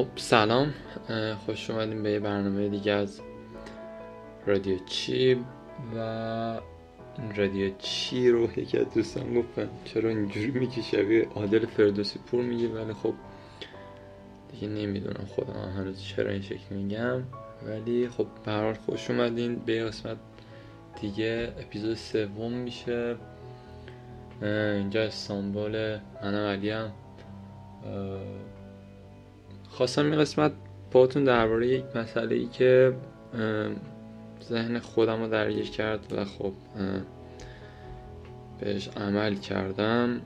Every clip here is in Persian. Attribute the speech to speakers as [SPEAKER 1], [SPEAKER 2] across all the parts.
[SPEAKER 1] خب سلام. خوش اومدیم به یه برنامه دیگه از رادیو چی و رادیو چی رو یکی از دوستان گفتن. چرا اینجوری میگی؟ شبیه عادل فردوسی پور میگی ولی خب دیگه نمی‌دونم خودم هنوز چرا این شکل میگم. ولی خب به خوش اومدین به قسمت دیگه اپیزود سوم میشه. اینجا استانبول منم علی هم خواستم این قسمت باتون درباره یک مسئله ای که ذهن خودم رو درگیر کرد و خب بهش عمل کردم.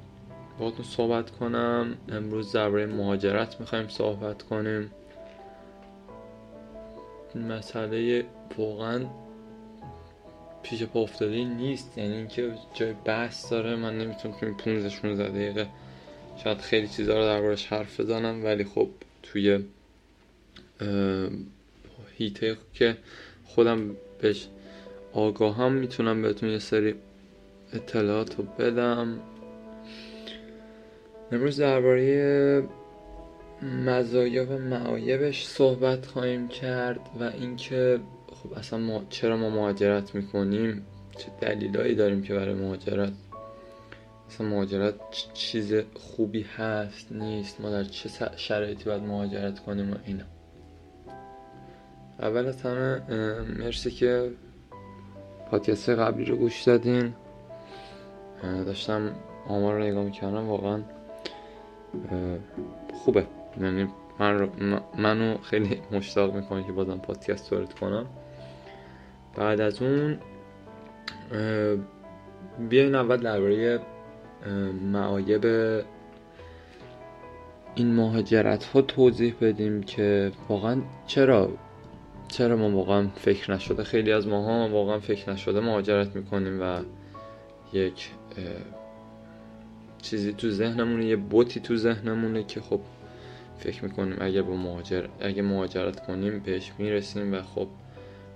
[SPEAKER 1] باتون صحبت کنم. امروز درباره مهاجرت می‌خوایم صحبت کنیم. مسئله واقعا پیش پا افتاده نیست. یعنی اینکه جای بحث داره. من نمی‌تونم تو این 15 16 دقیقه شاید خیلی چیزها رو دربارش حرف بزنم ولی خب توی هیته که خودم بهش آگاهم می‌تونم بهتون یه سری اطلاعات رو بدم. امروز درباره مزایا و معایبش صحبت خواهیم کرد و اینکه خب اصلا ما چرا ما مهاجرت می‌کنیم؟ چه دلیلایی داریم که برای مهاجرت اصلا مهاجرت چیز خوبی هست نیست. ما در چه شرایطی باید مهاجرت کنیم و اینا. اول از همه مرسی که پادکست قبلی رو گوش دادین. داشتم آمار رو نگاه می‌کردم واقعا خوبه. یعنی من منو خیلی مشتاق می‌کنه که بازم پادکست تولید کنم. بعد از اون بیاین اول درباره معایب این مهاجرت ها توضیح بدیم که واقعا چرا چرا ما واقعا فکر نشده. خیلی از ماها واقعا فکر نشده مهاجرت می‌کنیم و یک چیزی تو ذهنمونه یه بوتی تو ذهنمونه که خب فکر می‌کنیم اگه با مهاجر اگه مهاجرت کنیم بهش می‌رسیم و خب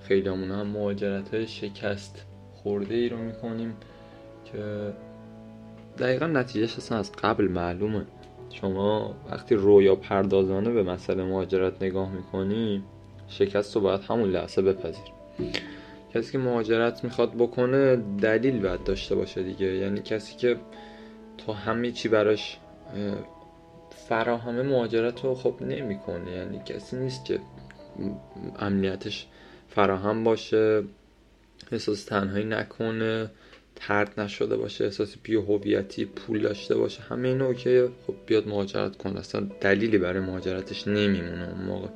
[SPEAKER 1] خیلی هم مهاجرت های شکست خورده ای رو می‌کنیم که دقیقا نتیجهش اصلا از قبل معلومه. شما وقتی رویا پردازانه به مسئله مهاجرت نگاه می‌کنی شکست رو باید همون لحظه بپذیر. کسی که مهاجرت می‌خواد بکنه دلیل باید داشته باشه دیگه. یعنی کسی که تا همه چی براش فراهمه مهاجرت رو خب نمی‌کنه. یعنی کسی نیست که امنیتش فراهم باشه احساس تنهایی نکنه. ترد نشده باشه احساس هویتی پول داشته باشه همه اینو که خب بیاد مهاجرت کنه اصلا دلیلی برای مهاجرتش نمیمونه اون موقع.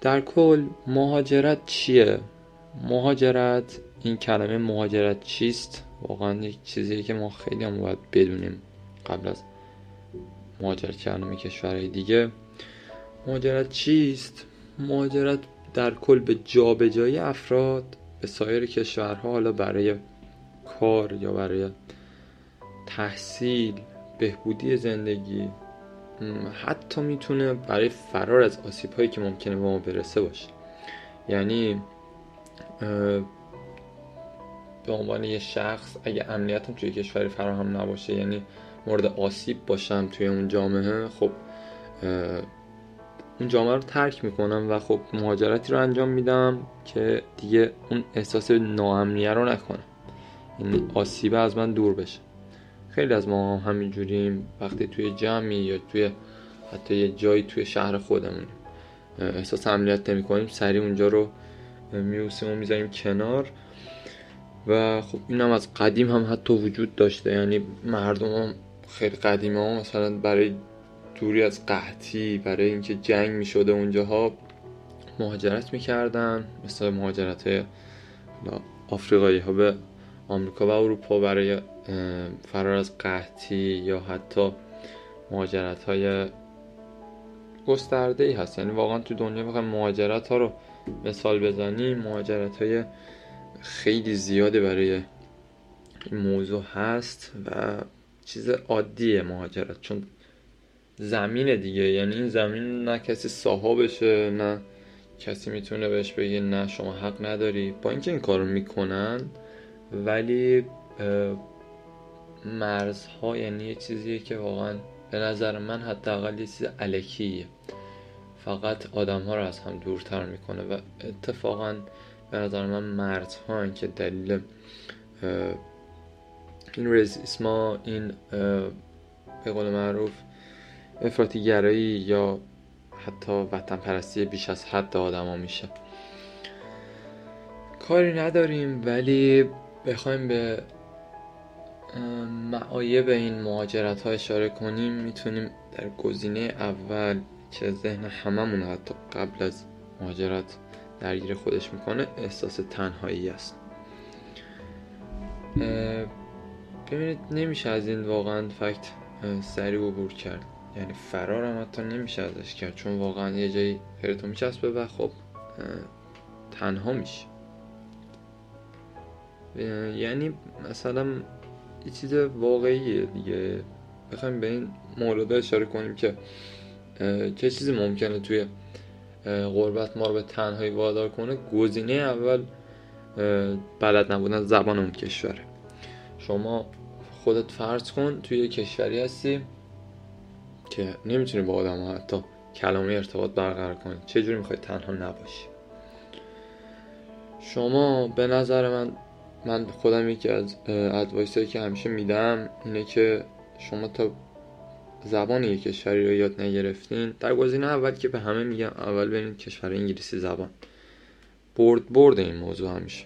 [SPEAKER 1] در کل مهاجرت چیه؟ مهاجرت این کلمه مهاجرت چیست؟ واقعا یک چیزیه که ما خیلی هم باید بدونیم قبل از مهاجرت کردن به کشورهای دیگه. مهاجرت چیست؟ مهاجرت در کل به جابجایی افراد به سایر کشورها حالا برای کار یا برای تحصیل بهبودی زندگی حتی می‌تونه برای فرار از آسیب هایی که ممکنه به ما برسه باشه. یعنی به عنوان یه شخص اگه امنیتم توی کشوری فراهم نباشه یعنی مورد آسیب باشم توی اون جامعه خب اون جامعه رو ترک می‌کنم و خب مهاجرتی رو انجام میدم که دیگه اون احساس ناامنیه رو نکنم. این آسیبه از من دور بشه. خیلی از ما هم همینجوریم. وقتی توی جمعی یا توی حتی یه جایی توی شهر خودمون احساس امنیت نمی کنیم سریع اونجا رو میوسیم و می‌ذاریم کنار. و خب این هم از قدیم هم حتی وجود داشته. یعنی مردم هم خیلی قدیم ها. مثلا برای دوری از قحطی برای اینکه جنگ می شده اونجاها مهاجرت می‌کردن مثل مهاجرت آفریقایی ها به آمریکا و اروپا برای فرار از قحطی یا حتی مهاجرت های گسترده ای هست. یعنی واقعا تو دنیا بخوایم مهاجرت ها رو مثال بزنیم مهاجرت های خیلی زیاده برای این موضوع هست و چیز عادیه مهاجرت. چون زمین دیگه. یعنی این زمین نه کسی صاحبشه نه کسی می‌تونه بهش بگه نه شما حق نداری. با اینکه این کارو می‌کنن ولی مرزها یعنی یه چیزیه که واقعا به نظر من حداقل یه چیز علکیه فقط آدم ها رو از هم دورتر می‌کنه و اتفاقا به نظر من مرد ها که دلیل این رزیسما این به قول معروف افراطی گرایی یا حتی وطن پرستی بیش از حد آدما میشه. کاری نداریم ولی بخوایم به معایب این مهاجرت ها اشاره کنیم می‌تونیم در گزینه اول که ذهن هممون حتی قبل از مهاجرت درگیر خودش می‌کنه احساس تنهایی است. ببینید نمیشه از این واقعا فکت سریع عبور کرد. یعنی فرار هم حتی نمیشه ازش کرد چون واقعا یه جایی خیرتو میچسبه و خب تنها میشه. یعنی مثلا یه چیز واقعیه دیگه. بخوایم به این مورد اشاره کنیم که چه چیزی ممکنه توی غربت ما رو به تنهایی وادار کنه؟ گزینه اول بلد نبودن زبان اون کشوره. شما خودت فرض کن توی کشوری هستی که نمی‌تونی با آدم ها حتی کلامی ارتباط برقرار کنی. چجوری می‌خوای تنها نباشی؟ شما به نظر من من خودم یکی از ادوایس که همیشه میدم اینه که شما تا زبان یک کشوری رو یاد نگرفتین. در گزینه اول که به همه میگم اول برین کشور انگلیسی زبان. برد برد این موضوع همیشه.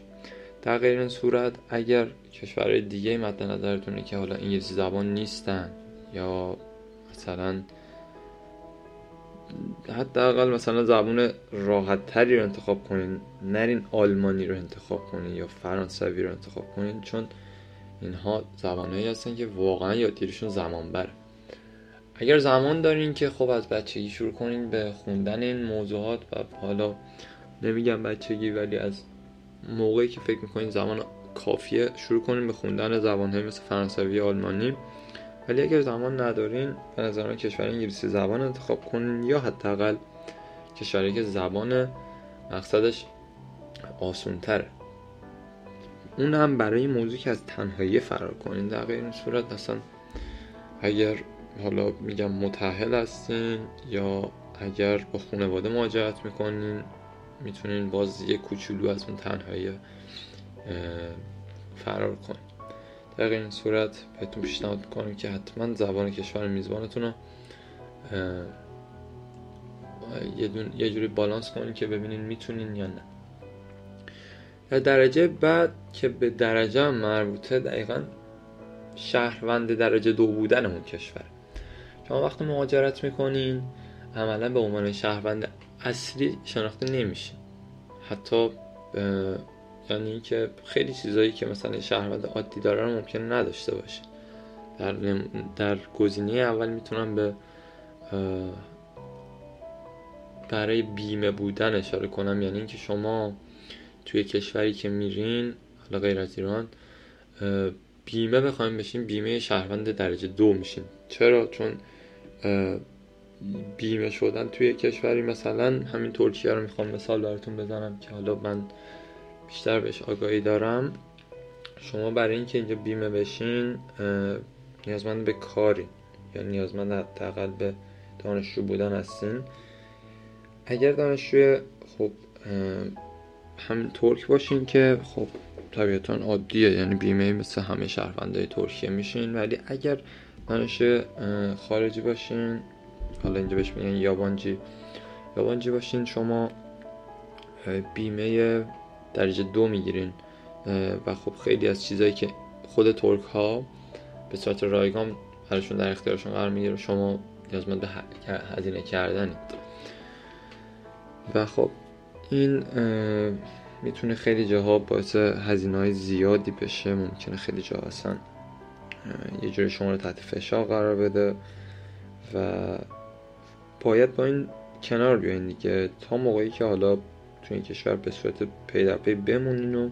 [SPEAKER 1] در غیر این صورت اگر کشورهای دیگه مد نظرتونه که حالا انگلیسی زبان نیستن یا مثلا حداقل مثلا زبون راحت تری رو انتخاب کنین نرین آلمانی رو انتخاب کنین یا فرانسوی رو انتخاب کنین چون اینها زبانهایی هستن که واقعا یادگیریشون زمان بره اگر زمان دارین که خب از بچگی شروع کنین به خوندن این موضوعات و حالا نمیگم بچگی ولی از موقعی که فکر می‌کنین زمان کافیه شروع کنین به خوندن زبانهایی مثل فرانسوی آلمانی. ولی اگر زمان ندارین به نظر کشور انگلیسی زبان انتخاب کنین یا حداقل کشوری که زبان مقصدش آسون تره اون هم برای موضوع که از تنهایی فرار کنین در غیر این صورت اصلا اگر حالا میگم متحل هستین یا اگر با خانواده مهاجرت می‌کنین می‌تونین باز یه کوچولو از اون تنهایی فرار کنین. در این صورت بهتون پیشنهاد کنم که حتما زبان کشور میزبانتون رو یه, دون، یه جوری بالانس کنین که ببینین می‌تونین یا نه. در درجه بعد که به درجه مربوطه دقیقا شهروند درجه دو بودن اون کشور. شما وقتی مهاجرت می‌کنین عملا به عنوان شهروند اصلی شناخته نمیشین. حتی یعنی اینکه خیلی چیزایی که مثلا شهروند عادی داره رو ممکن نداشته باشه. در, در گزینه اول می‌تونم به برای بیمه بودن اشاره کنم. یعنی اینکه شما توی کشوری که میرین حالا غیر از ایران بیمه بخوایم بشین بیمه شهروند درجه دو میشین. چرا؟ چون بیمه شدن توی کشوری مثلا همین ترکیه رو می‌خوام مثال براتون بزنم که حالا من بیشتر بهش آگاهی دارم. شما برای اینکه اینجا بیمه بشین نیازمند به کاری یا نیازمند حداقل به دانشجو بودن هستین. اگر دانشجوی خب هم ترک باشین که خب طبیعتا عادیه. یعنی بیمه مثل همه شهروندهای ترکیه میشین. ولی اگر دانشجو خارجی باشین حالا اینجا بهش میگن یابانجی. یابانجی باشین شما بیمه درجه دو می‌گیرین. و خب خیلی از چیزهایی که خود ترک ها به صورت رایگان براشون در اختیارشون قرار می‌گیره شما نیازمند به هزینه کردنید و خب این می‌تونه خیلی جاها باعث هزینه های زیادی بشه. ممکنه خیلی جاها اصلا یه جوری شما رو تحت فشار قرار بده. و باید با این کنار بیاین دیگه. تا موقعی که حالا تو این کشور به صورت پی در پی بمونین و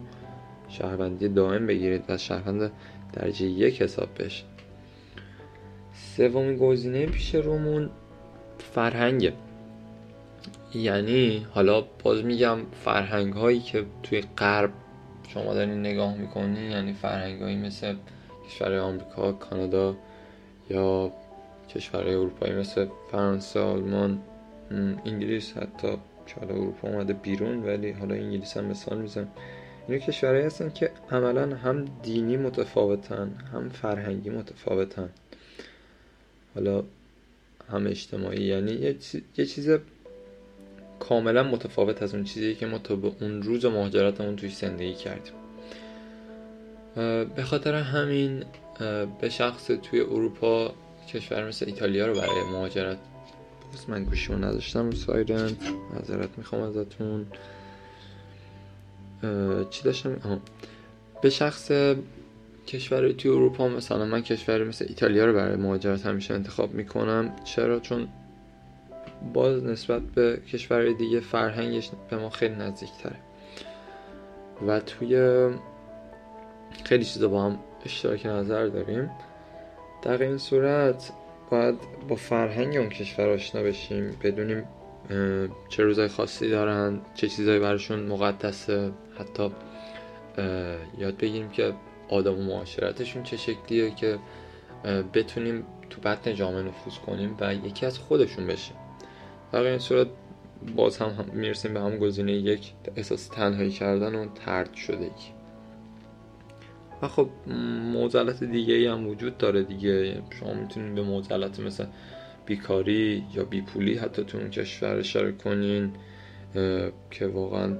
[SPEAKER 1] شهروندی دائم بگیرید و شهروند درجه یک حساب بشه. سومین گزینه پیش رومون فرهنگه یعنی حالا باز میگم فرهنگ هایی که توی غرب شما دارین نگاه می‌کنین یعنی فرهنگ هایی مثل کشور آمریکا کانادا یا کشورهای اروپایی مثل فرانسه آلمان انگلیس حتی که حالا اروپا اومده بیرون ولی حالا انگلیس هم مثال می‌زنم اینا کشورهایی هستن که عملا هم دینی متفاوتن هم فرهنگی متفاوتن. حالا هم اجتماعی یعنی یه, چیز کاملا متفاوت از اون چیزی که ما تا به اون روز مهاجرتمون توی زندگی کردیم. به خاطر همین به شخص توی اروپا کشور مثل ایتالیا رو برای مهاجرت باز من گوشیمو نداشتم سایرنت معذرت می‌خوام ازتون. چی داشتم؟ به شخص کشور توی اروپا مثلا من کشوری مثل ایتالیا رو برای مهاجرت همیشه انتخاب می‌کنم. چرا؟ چون باز نسبت به کشور دیگه فرهنگش به ما خیلی نزدیک تره و توی خیلی چیزا با هم اشتراک نظر داریم. در این صورت باید با فرهنگ اون کشور آشنا بشیم بدونیم چه روزای خاصی دارن چه چیزایی براشون مقدسه. حتی یاد بگیریم که آدم و معاشرتشون چه شکلیه که بتونیم تو بطن جامعه نفوذ کنیم و یکی از خودشون بشیم در این صورت باز هم, می‌رسیم به هم گزینه یک احساس تنهایی کردن و ترد شدگی. و خب موزلت دیگه ای هم وجود داره دیگه. شما می‌تونید به موزلت مثل بیکاری یا بیپولی حتی تو اون کشور اشاره کنین که واقعا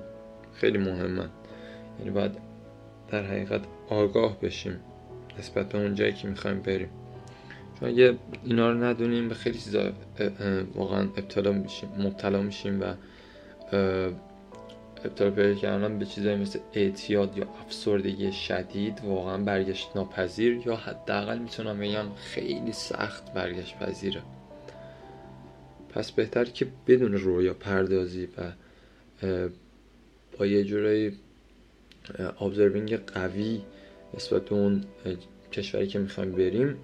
[SPEAKER 1] خیلی مهمن یعنی باید در حقیقت آگاه بشیم نسبت به اون جایی که می‌خوایم بریم. چون اگه اینا رو ندونیم به خیلی چیزا واقعا ابتلا میشیم مبتلا میشیم و ابتلا پیدا کردن به چیزایی مثل اعتیاد یا افسردگی شدید واقعا برگشت ناپذیر یا حداقل می‌تونم بگم خیلی سخت برگشت پذیره. پس بهتر که بدون رویا پردازی و با یه جورایی ابزروینگ قوی نسبت به اون کشوری که می‌خوایم بریم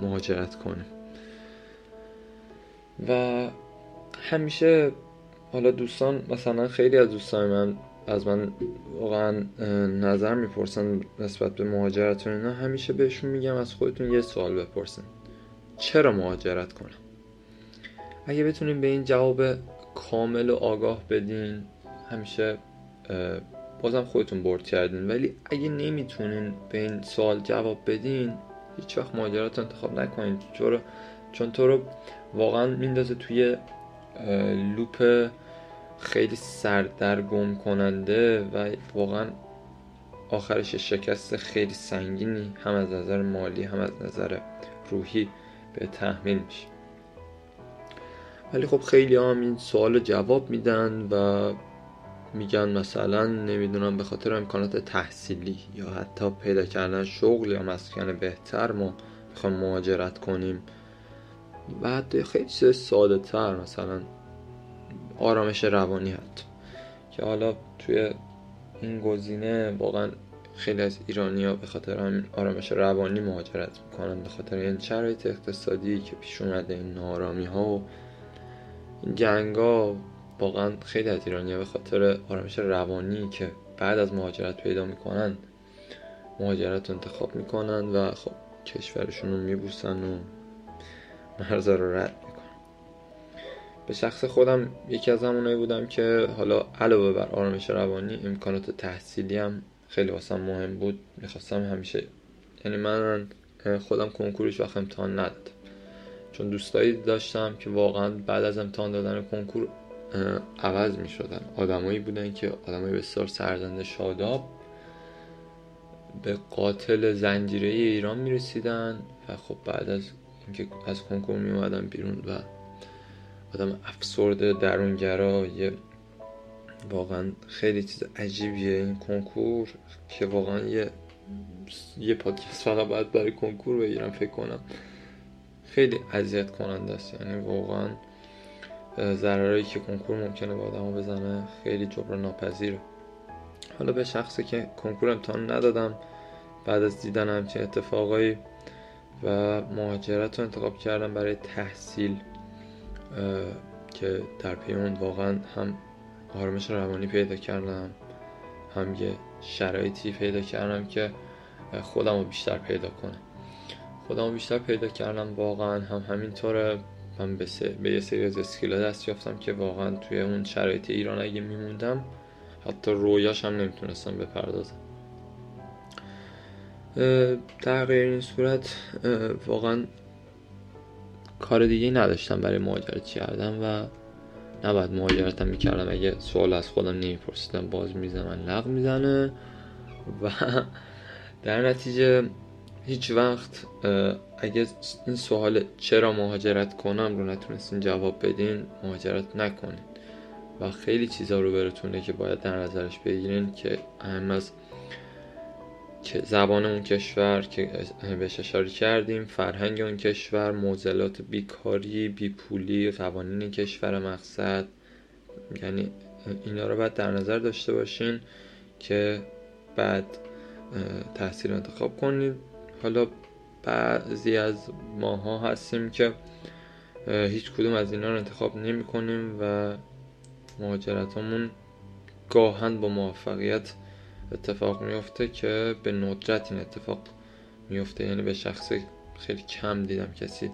[SPEAKER 1] مهاجرت کنیم. و همیشه حالا دوستان مثلا خیلی از دوستان من از من واقعا نظر می‌پرسن نسبت به مهاجرت اینا همیشه بهشون میگم از خودتون یه سوال بپرسن چرا مهاجرت کنم؟ اگه بتونین به این جواب کامل و آگاه بدین همیشه بازم خودتون برد کردین. ولی اگه نمی‌تونین به این سوال جواب بدین هیچ وقت مهاجرت انتخاب نکنین. چون تو رو واقعا میندازه توی لوپ خیلی سردرگم کننده و واقعا آخرش شکست خیلی سنگینی هم از نظر مالی هم از نظر روحی به تحمیل میشه. ولی خب خیلی هم این سوال جواب میدن و میگن مثلا نمی‌دونم به خاطر امکانات تحصیلی یا حتی پیدا کردن شغل یا مسکن بهتر ما می‌خوایم مهاجرت کنیم. بعد خیلی چیز ساده تر مثلا آرامش روانی حتی که حالا توی این گزینه واقعا خیلی از ایرانی ها به خاطر همین آرامش روانی مهاجرت می‌کنن. به خاطر این شرایط اقتصادی که پیش اومده این نارامی ها و این جنگ ها واقعا خیلی از ایرانی ها به خاطر آرامش روانی که بعد از مهاجرت پیدا می‌کنن مهاجرت انتخاب می‌کنن و خب کشورشون رو میبوسن و مرزا رو رد به شخص خودم یکی از همونایی بودم که حالا علاوه بر آرامش روانی امکانات تحصیلی هم خیلی واسم مهم بود. می‌خواستم همیشه یعنی من خودم کنکورش وقت امتحان ندادم. چون دوستایی داشتم که واقعا بعد از امتحان دادن کنکور عوض می شدن آدمایی بودن که آدمایی بسیار سرزنده شاداب به قاتل زنجیره ایران می رسیدن و خب بعد از اینکه از کنکور می اومدن بیرون و آدم افسرده درونگرا یه واقعا خیلی چیز عجیبیه. این کنکور که واقعا یه یه پادکست فقط باید برای کنکور بگیرم فکر کنم خیلی اذیت کننده است. یعنی واقعا ضررهایی که کنکور ممکنه به آدمو بزنه خیلی جبران ناپذیره. حالا به شخصی که کنکور امتحان ندادم بعد از دیدن همچین اتفاقایی و مهاجرت رو انتخاب کردم برای تحصیل. که در پی اون واقعا هم آرامش روانی پیدا کردم هم یه شرایطی پیدا کردم که خودم رو بیشتر پیدا کنم. خودم بیشتر پیدا کردم واقعا هم همینطوره. من به, به یه سری از اسکیلا دست یافتم که واقعا توی اون شرایط ایران اگه میموندم حتی رویاش هم نمی‌تونستم بپردازم. غیر این صورت واقعا کار دیگه نداشتم برای مهاجرت کردم و نباید مهاجرتم می‌کردم. اگه سوال از خودم نمیپرسیدم باز می‌زنم لغ می‌زنه و در نتیجه هیچ وقت اگه این سوال چرا مهاجرت کنم رو نتونستین جواب بدین مهاجرت نکنین. و خیلی چیزا رو براتونه که باید در نظرش بگیرین که اهم از زبان اون کشور که بهش اشاره کردیم فرهنگ اون کشور موزلات بیکاری بیپولی قوانین کشور مقصد. یعنی اینا رو باید در نظر داشته باشین که بعد تحصیل انتخاب کنید حالا بعضی از ماها هستیم که هیچ کدوم از اینا رو انتخاب نمی کنیم و مهاجرتمون گاهن با موفقیت اتفاق میفته که به ندرت این اتفاق میفته یعنی به شخص خیلی کم دیدم کسی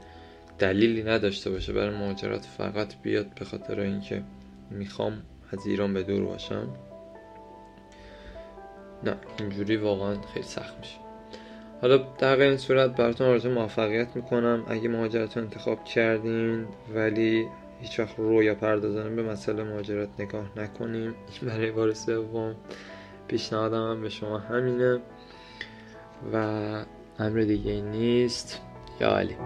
[SPEAKER 1] دلیلی نداشته باشه برای مهاجرت. فقط بیاد به خاطر اینکه می‌خوام از ایران به دور باشم. نه اینجوری واقعا خیلی سخت میشه. حالا در این صورت براتون آرزو موفقیت می‌کنم. اگه مهاجرت رو انتخاب کردین ولی هیچ وقت رویا پردازانه به مسئله مهاجرت نگاه نکنیم برای بار سوم. پیشنهادم هم به شما همینه. و امر دیگه نیست. یا علی.